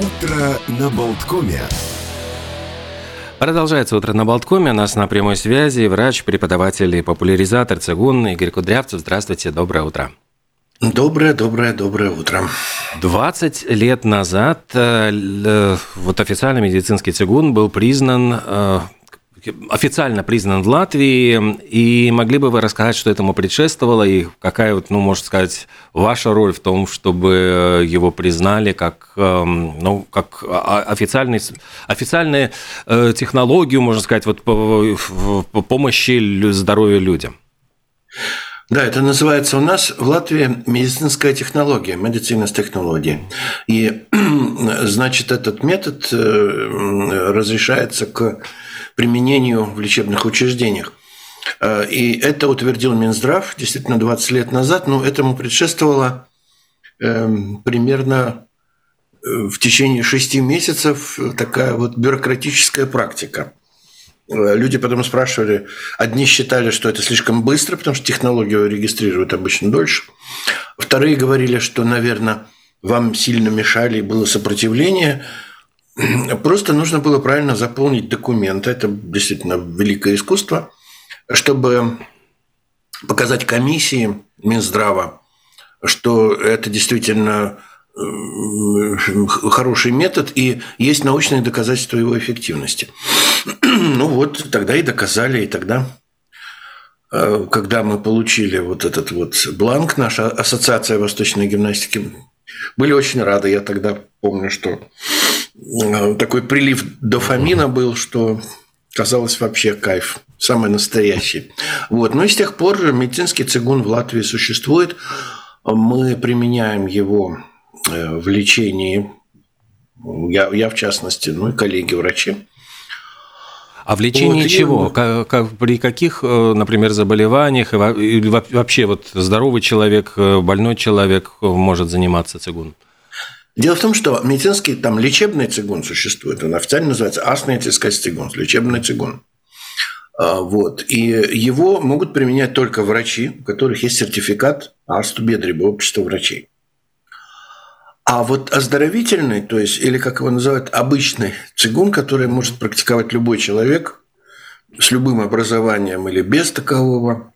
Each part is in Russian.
Утро на Болткоме. Продолжается утро на Болткоме. У нас на прямой связи врач, преподаватель и популяризатор цигун Игорь Кудрявцев. Здравствуйте, доброе утро. Доброе, доброе, доброе утро. 20 лет назад э, вот официальный медицинский цигун был признан э, официально признан в Латвии, и могли бы вы рассказать, что этому предшествовало, и какая, вот, ну, можно сказать, ваша роль в том, чтобы его признали как, эм, ну, как официальный, официальную э, технологию, можно сказать, вот, по, по помощи здоровью людям? Да, это называется у нас в Латвии медицинская технология, медицинская технология. И, значит, этот метод э, разрешается к применению в лечебных учреждениях. Э, и это утвердил Минздрав действительно 20 лет назад, но этому предшествовало эм, примерно э, в течение шести месяцев такая вот бюрократическая практика. Э, люди потом спрашивали, одни считали, что это слишком быстро, потому что технологию регистрируют обычно дольше. Вторые говорили, что, наверное, вам сильно мешали и было сопротивление – Просто нужно было правильно заполнить документы. Это действительно великое искусство, чтобы показать комиссии Минздрава, что это действительно э, хороший метод и есть научные доказательства его эффективности. Ну вот, тогда и доказали, и тогда, э, когда мы получили вот этот вот бланк, наша ассоциация восточной гимнастики, были очень рады. Я тогда помню, что Э, такой прилив дофамина был, что казалось вообще кайф, самый настоящий. Вот. Но ну и с тех пор медицинский цигун в Латвии существует. Мы применяем его э, в лечении, я, я в частности, ну и коллеги-врачи. А в лечении вот, чего? И... Как, как, при каких, э, например, заболеваниях или вообще вот здоровый человек, больной человек может заниматься цигун? Дело в том, что медицинский там лечебный цигун существует, он официально называется астнетический цигун, лечебный цигун. А, вот. И его могут применять только врачи, у которых есть сертификат Астубедриба, общества врачей. А вот оздоровительный, то есть, или как его называют, обычный цигун, который может практиковать любой человек с любым образованием или без такового,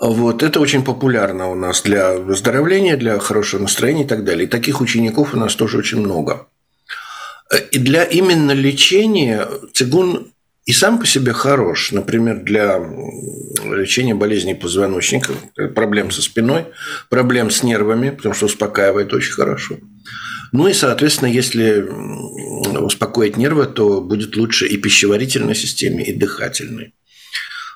вот, это очень популярно у нас для выздоровления, для хорошего настроения и так далее. И таких учеников у нас тоже очень много. И для именно лечения цигун и сам по себе хорош. Например, для лечения болезней позвоночника, проблем со спиной, проблем с нервами, потому что успокаивает очень хорошо. Ну и, соответственно, если успокоить нервы, то будет лучше и пищеварительной системе, и дыхательной.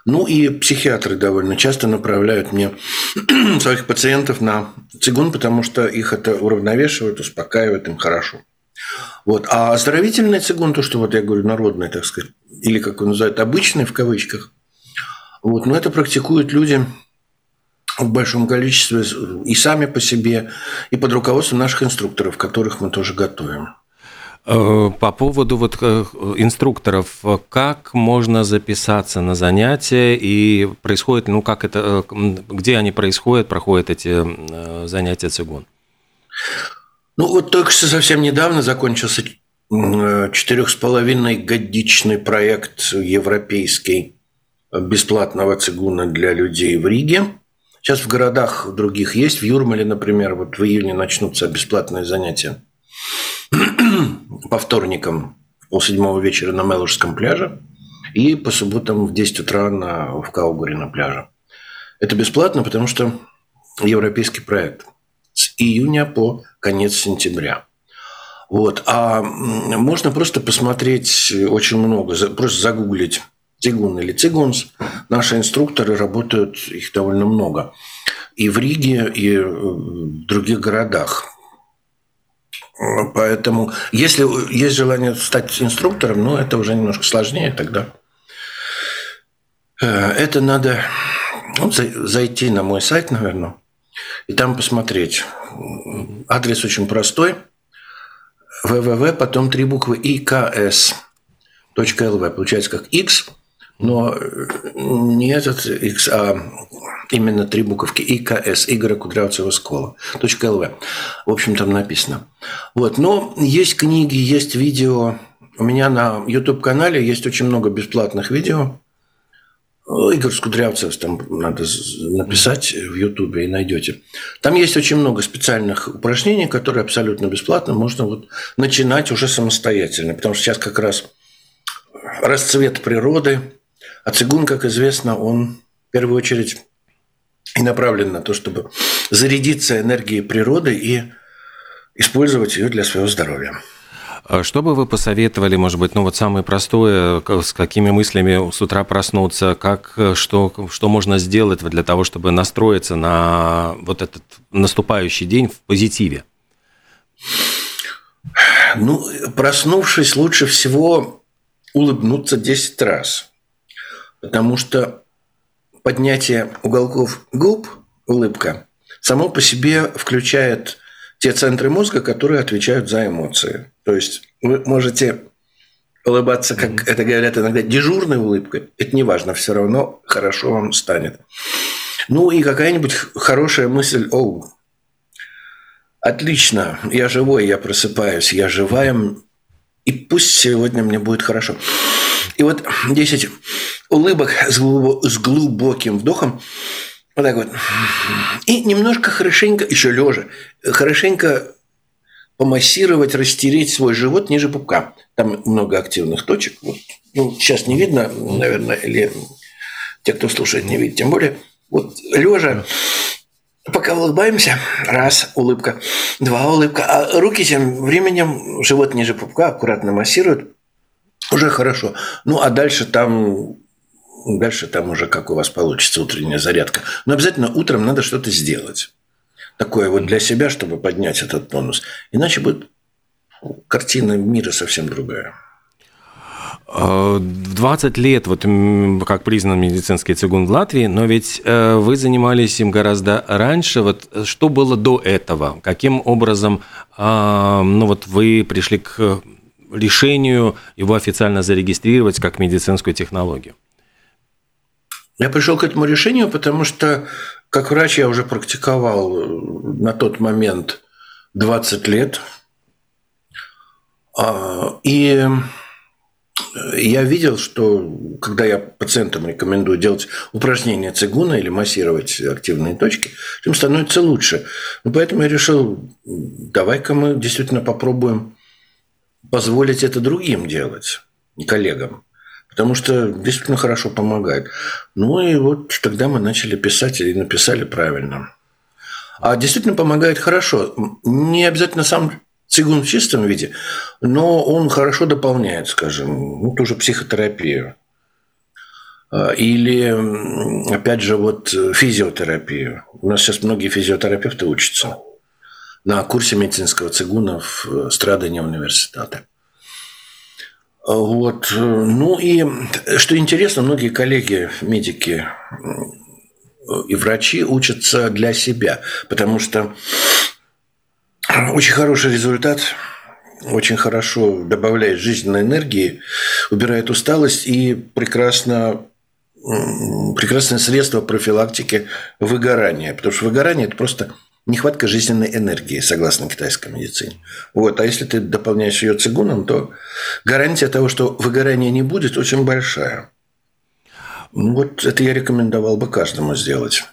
Ну и психиатры довольно часто направляют мне своих пациентов на цигун, потому что их это уравновешивает, успокаивает им хорошо. Вот. А оздоровительный цигун, то, что вот я говорю, народный, так сказать, или как он называют, обычный в кавычках, вот, но это практикуют люди в большом количестве и сами по себе, и под руководством наших инструкторов, которых мы тоже готовим. Э, по поводу вот э, инструкторов, как можно записаться на занятия и происходит, ну как это, э, где они происходят, проходят эти занятия цигун? Ну вот только что совсем недавно закончился четырех с половиной годичный проект европейский бесплатного цигуна для людей в Риге. Сейчас в городах других есть, в Юрмале, например, вот в июне начнутся бесплатные занятия по вторникам в полседьмого вечера на Мелужском пляже и по субботам в 10 утра на, в Каугуре на пляже. Это бесплатно, потому что европейский проект с июня по конец сентября. Вот. А можно просто посмотреть очень много, просто загуглить цигун или цигунс. Наши инструкторы работают, их довольно много. И в Риге, и в других городах. Поэтому, если есть желание стать инструктором, ну, это уже немножко сложнее тогда. Э, это надо ну, зайти на мой сайт, наверное, и там посмотреть. Адрес очень простой. Www, потом три буквы икс.лв. Получается как x, Но не этот X, а именно три буковки ИКС, Игоря Кудрявцева Скола, .лв. В общем, там написано. Вот. Но есть книги, есть видео. У меня на YouTube-канале есть очень много бесплатных видео. Игорь Скудрявцев, там надо написать в Ютубе и найдете. Там есть очень много специальных упражнений, которые абсолютно бесплатно можно вот начинать уже самостоятельно. Потому что сейчас как раз расцвет природы, а цигун, как известно, он в первую очередь и направлен на то, чтобы зарядиться энергией природы и использовать ее для своего здоровья. А что бы вы посоветовали, может быть, ну вот самое простое, с какими мыслями с утра проснуться, как, что, что можно сделать для того, чтобы настроиться на вот этот наступающий день в позитиве? Ну, проснувшись, лучше всего улыбнуться 10 раз. Потому что поднятие уголков губ, улыбка, само по себе включает те центры мозга, которые отвечают за эмоции. То есть вы можете улыбаться, как это говорят иногда, дежурной улыбкой. Это не важно, все равно хорошо вам станет. Ну и какая-нибудь хорошая мысль, о, отлично, я живой, я просыпаюсь, я живая, и пусть сегодня мне будет хорошо. И вот 10 улыбок с глубоким вдохом, вот так вот. И немножко хорошенько, еще лежа, хорошенько помассировать, растереть свой живот ниже пупка. Там много активных точек. Вот. Ну, сейчас не видно, наверное, или те, кто слушает, не видят. Тем более, вот лежа, пока улыбаемся, раз, улыбка, два, улыбка, а руки тем временем живот ниже пупка аккуратно массируют, уже хорошо. Ну, а дальше там дальше там уже как у вас получится утренняя зарядка. Но обязательно утром надо что-то сделать. Такое вот для себя, чтобы поднять этот тонус. Иначе будет картина мира совсем другая. В 20 лет, вот как признан медицинский цигун в Латвии, но ведь э, вы занимались им гораздо раньше. Вот что было до этого? Каким образом а, ну, вот вы пришли к решению его официально зарегистрировать как медицинскую технологию? Я пришел к этому решению, потому что как врач я уже практиковал на тот момент 20 лет. А, и я видел, что когда я пациентам рекомендую делать упражнения цигуна или массировать активные точки, им становится лучше. Ну, поэтому я решил, давай-ка мы действительно попробуем позволить это другим делать, коллегам. Потому что действительно хорошо помогает. Ну и вот тогда мы начали писать и написали правильно. А действительно помогает хорошо. Не обязательно сам цигун в чистом виде, но он хорошо дополняет, скажем, ну, ту же психотерапию. А, или, опять же, вот физиотерапию. У нас сейчас многие физиотерапевты учатся на курсе медицинского цигуна в э, Страдане университета. Вот. Ну и что интересно, многие коллеги, медики и врачи учатся для себя, потому что очень хороший результат, очень хорошо добавляет жизненной энергии, убирает усталость и прекрасно прекрасное средство профилактики выгорания. Потому что выгорание – это просто нехватка жизненной энергии, согласно китайской медицине. Вот. А если ты дополняешь ее цигуном, то гарантия того, что выгорания не будет, очень большая. Ну, вот это я рекомендовал бы каждому сделать.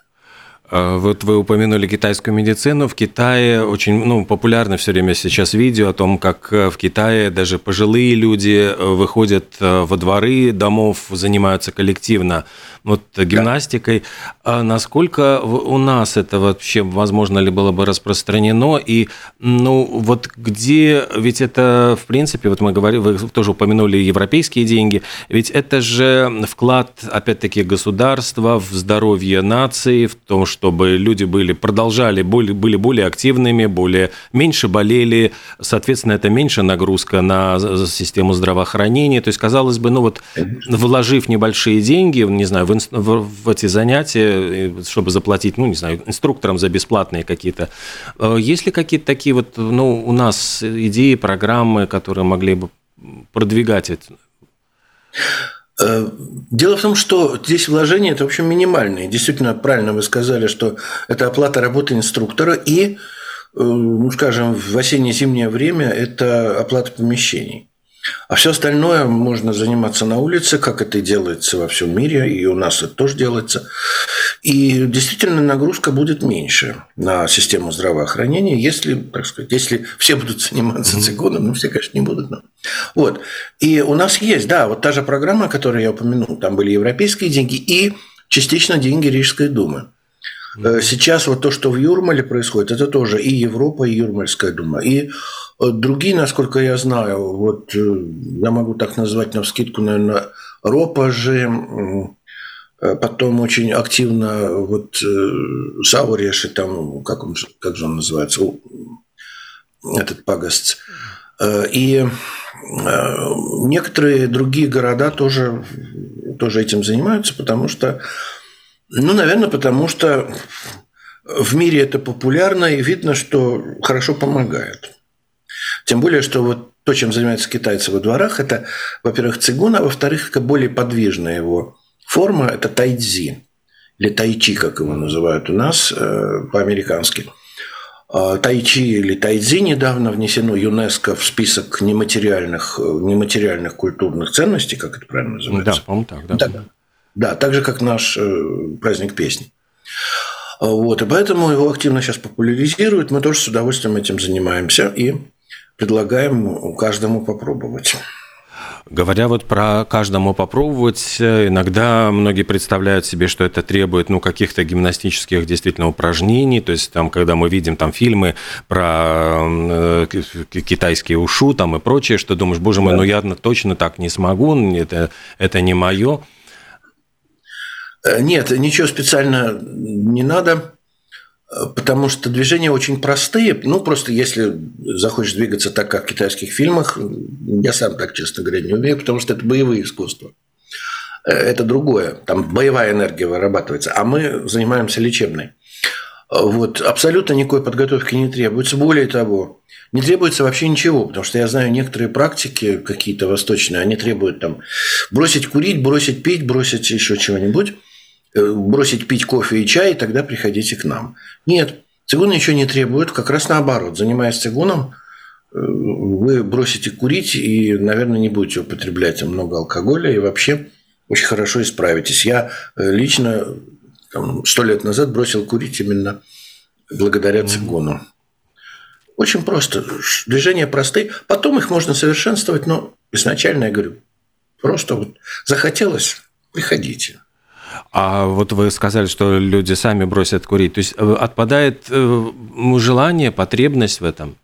А, вот вы упомянули китайскую медицину. В Китае очень ну, популярно все время сейчас видео о том, как э, в Китае даже пожилые люди э, выходят э, во дворы домов, занимаются коллективно вот гимнастикой. Да. А насколько у нас это вообще возможно ли было бы распространено? И ну вот где, ведь это в принципе, вот мы говорили, вы тоже упомянули европейские деньги, ведь это же вклад, опять-таки, государства в здоровье нации, в том, чтобы люди были, продолжали, были, были более активными, более, меньше болели, соответственно, это меньше нагрузка на систему здравоохранения. То есть, казалось бы, ну вот, вложив небольшие деньги, не знаю, в, в, в эти занятия, чтобы заплатить, ну, не знаю, инструкторам за бесплатные какие-то. Э, есть ли какие-то такие вот, ну, у нас идеи, программы, которые могли бы продвигать это? Э, дело в том, что здесь вложения это, в общем, минимальные. Действительно, правильно вы сказали, что это оплата работы инструктора и, ну, скажем, в осенне-зимнее время это оплата помещений. А все остальное можно заниматься на улице, как это и делается во всем мире, и у нас это тоже делается. И действительно нагрузка будет меньше на систему здравоохранения, если, так сказать, если все будут заниматься цигуном, ну все, конечно, не будут. Но... Вот. И у нас есть, да, вот та же программа, которую я упомянул, там были европейские деньги и частично деньги Рижской думы. Э, сейчас вот то, что в Юрмале происходит, это тоже и Европа, и Юрмальская дума. И э, другие, насколько я знаю, вот э, я могу так назвать на вскидку, наверное, Ропа же, Э, потом очень активно вот Сауреши, там, как, он, как же он называется, этот пагост. И некоторые другие города тоже, тоже этим занимаются, потому что, ну, наверное, потому что в мире это популярно и видно, что хорошо помогает. Тем более, что вот то, чем занимаются китайцы во дворах, это, во-первых, цигун, а во-вторых, это более подвижная его форма – это тайцзи, или тайчи, как его называют у нас э, по-американски. А тайчи или тайцзи недавно внесено ЮНЕСКО в список нематериальных, нематериальных культурных ценностей, как это правильно называется? Да, по-моему, так. Да, да, да так же, как наш э, праздник песни. Вот, и поэтому его активно сейчас популяризируют. Мы тоже с удовольствием этим занимаемся и предлагаем каждому попробовать. Говоря вот про каждому попробовать, иногда многие представляют себе, что это требует ну, каких-то гимнастических действительно упражнений. То есть там, когда мы видим там фильмы про э, китайские ушу там и прочее, что думаешь, боже мой, ну я точно так не смогу, это, это не мое. Э, нет, ничего специально не надо потому что движения очень простые. Ну, просто если захочешь двигаться так, как в китайских фильмах, я сам так, честно говоря, не умею, потому что это боевые искусства. Э, это другое. Там боевая энергия вырабатывается, а мы занимаемся лечебной. Вот. Абсолютно никакой подготовки не требуется. Более того, не требуется вообще ничего, потому что я знаю некоторые практики какие-то восточные, они требуют там бросить курить, бросить пить, бросить еще чего-нибудь. Э, бросить пить кофе и чай, и тогда приходите к нам. Нет, цигун ничего не требует, как раз наоборот. Занимаясь цигуном, э, вы бросите курить и, наверное, не будете употреблять много алкоголя и вообще очень хорошо исправитесь. Я э, лично сто лет назад бросил курить именно благодаря цигуну. Очень просто. Движения простые. Потом их можно совершенствовать, но изначально я говорю, просто вот захотелось, приходите. А вот вы сказали, что люди сами бросят курить. То есть э, отпадает э, желание, потребность в этом?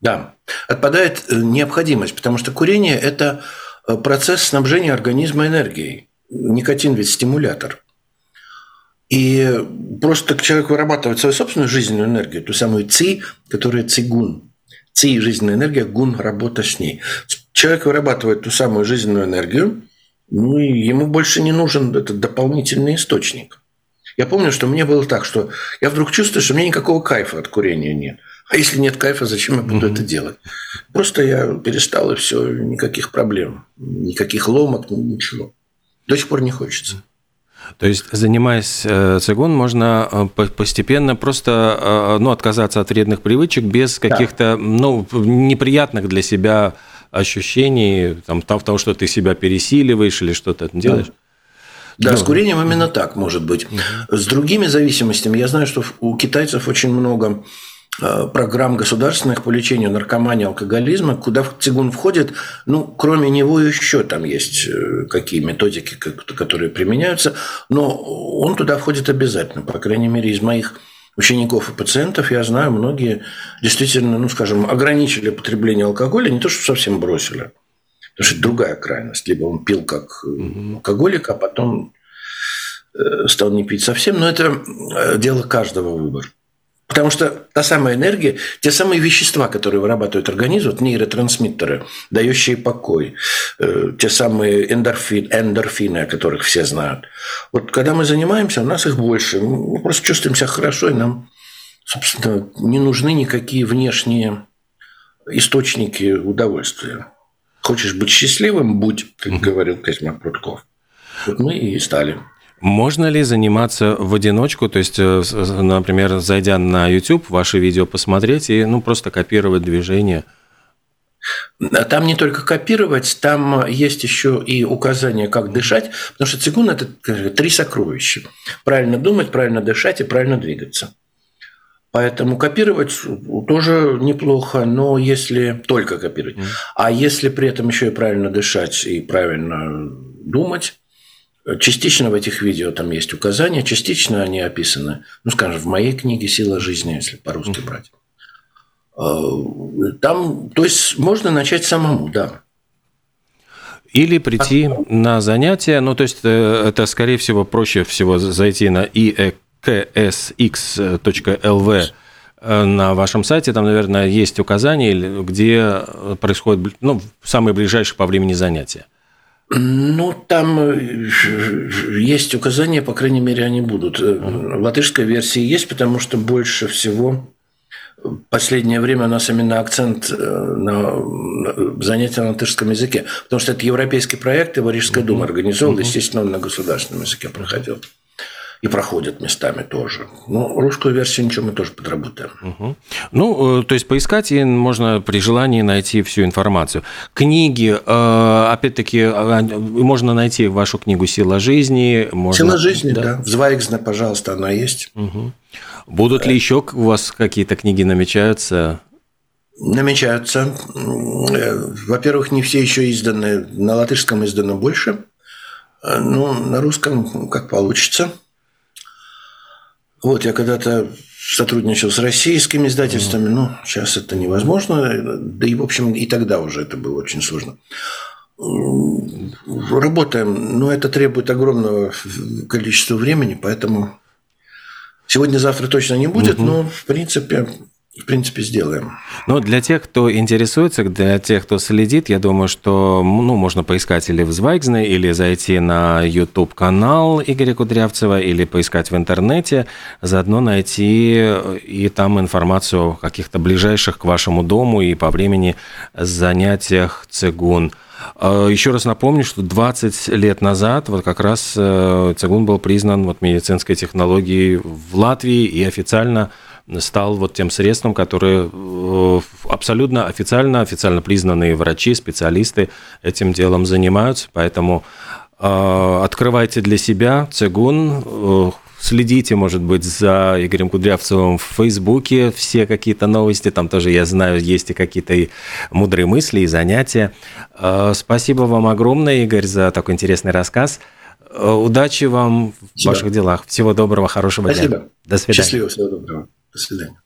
Да, отпадает э, необходимость, потому что курение – это процесс снабжения организма энергией. Никотин ведь стимулятор. И просто человек вырабатывает свою собственную жизненную энергию, ту самую ци, которая цигун. Ци – жизненная энергия, гун – работа с ней. Человек вырабатывает ту самую жизненную энергию – ну и ему больше не нужен этот дополнительный источник. Я помню, что мне было так, что я вдруг чувствую, что у меня никакого кайфа от курения нет. А если нет кайфа, зачем я буду mm-hmm. это делать? Просто я перестал, и все, никаких проблем, никаких ломок, ничего. До сих пор не хочется. То есть, занимаясь э, цигун, можно э, постепенно просто э, ну, отказаться от вредных привычек без каких-то да. ну, неприятных для себя ощущений там, того, что ты себя пересиливаешь или что-то делаешь? Да, да, с курением именно так может быть. С другими зависимостями. Я знаю, что у китайцев очень много э, программ государственных по лечению наркомании, алкоголизма, куда цигун входит, ну, кроме него еще там есть э, какие методики, которые применяются, но он туда входит обязательно, по крайней мере, из моих учеников и пациентов, я знаю, многие действительно, ну, скажем, ограничили потребление алкоголя, не то, что совсем бросили. Потому что это другая крайность. Либо он пил как алкоголик, а потом э, стал не пить совсем. Но это э, дело каждого выбора. Потому что та самая энергия, те самые вещества, которые вырабатывает организм, вот нейротрансмиттеры, дающие покой, э, те самые эндорфин, эндорфины, о которых все знают. Вот когда мы занимаемся, у нас их больше. Мы просто чувствуем себя хорошо, и нам, собственно, не нужны никакие внешние источники удовольствия. Хочешь быть счастливым – будь, как говорил Козьма Прутков. Вот мы и стали. Можно ли заниматься в одиночку, то есть, э, например, зайдя на YouTube, ваши видео посмотреть и ну, просто копировать движение? Там не только копировать, там есть еще и указания, как дышать, потому что цигун – это три сокровища. Правильно думать, правильно дышать и правильно двигаться. Поэтому копировать тоже неплохо, но если только копировать. А если при этом еще и правильно дышать и правильно думать, частично в этих видео там есть указания, частично они описаны, ну, скажем, в моей книге «Сила жизни», если по-русски брать. Э, там, то есть можно начать самому, да. Или прийти а... на занятия, ну то есть э, это скорее всего проще всего зайти на ieksx.lv э, на вашем сайте, там, наверное, есть указания, где происходит ну, самые ближайшие по времени занятия. Ну, там есть указания, по крайней мере, они будут. В латышской версии есть, потому что больше всего последнее время у нас именно акцент э, на занятия на латышском языке, потому что это европейский проект, его Рижская дума организовала, естественно, он на государственном языке проходил. И проходят местами тоже. Ну, русскую версию ничего мы тоже подработаем. Угу. Ну, э, то есть поискать и можно при желании найти всю информацию. Книги, э, опять-таки, а, можно найти вашу книгу «Сила жизни». Можно... «Сила жизни», да. да. В Звайгзне, пожалуйста, она есть. Угу. Будут ли еще у вас какие-то книги намечаются? Намечаются. Во-первых, не все еще изданы. На латышском издано больше. Ну, на русском как получится. Вот, я когда-то сотрудничал с российскими издательствами, ну, сейчас это невозможно, да и, в общем, и тогда уже это было очень сложно. Работаем, но это требует огромного количества времени, поэтому Сегодня-завтра точно не будет, угу. но в принципе в принципе, сделаем. Но для тех, кто интересуется, для тех, кто следит, я думаю, что ну, можно поискать или в Звайгзне, или зайти на YouTube-канал Игоря Кудрявцева, или поискать в интернете, заодно найти э, и там информацию о каких-то ближайших к вашему дому и по времени занятиях цигун. А, Еще раз напомню, что 20 лет назад вот как раз э, цигун был признан вот медицинской технологией в Латвии и официально стал вот тем средством, которое э, абсолютно официально, официально признанные врачи, специалисты этим делом занимаются. Поэтому э, открывайте для себя цигун, Следите, может быть, за Игорем Кудрявцевым в Фейсбуке. Все какие-то новости, там тоже, я знаю, есть и какие-то и мудрые мысли, и занятия. Э, спасибо вам огромное, Игорь, за такой интересный рассказ. Э, удачи вам в ваших делах. Всего доброго, хорошего Спасибо. дня. До свидания. Счастливо, всего доброго. До свидания.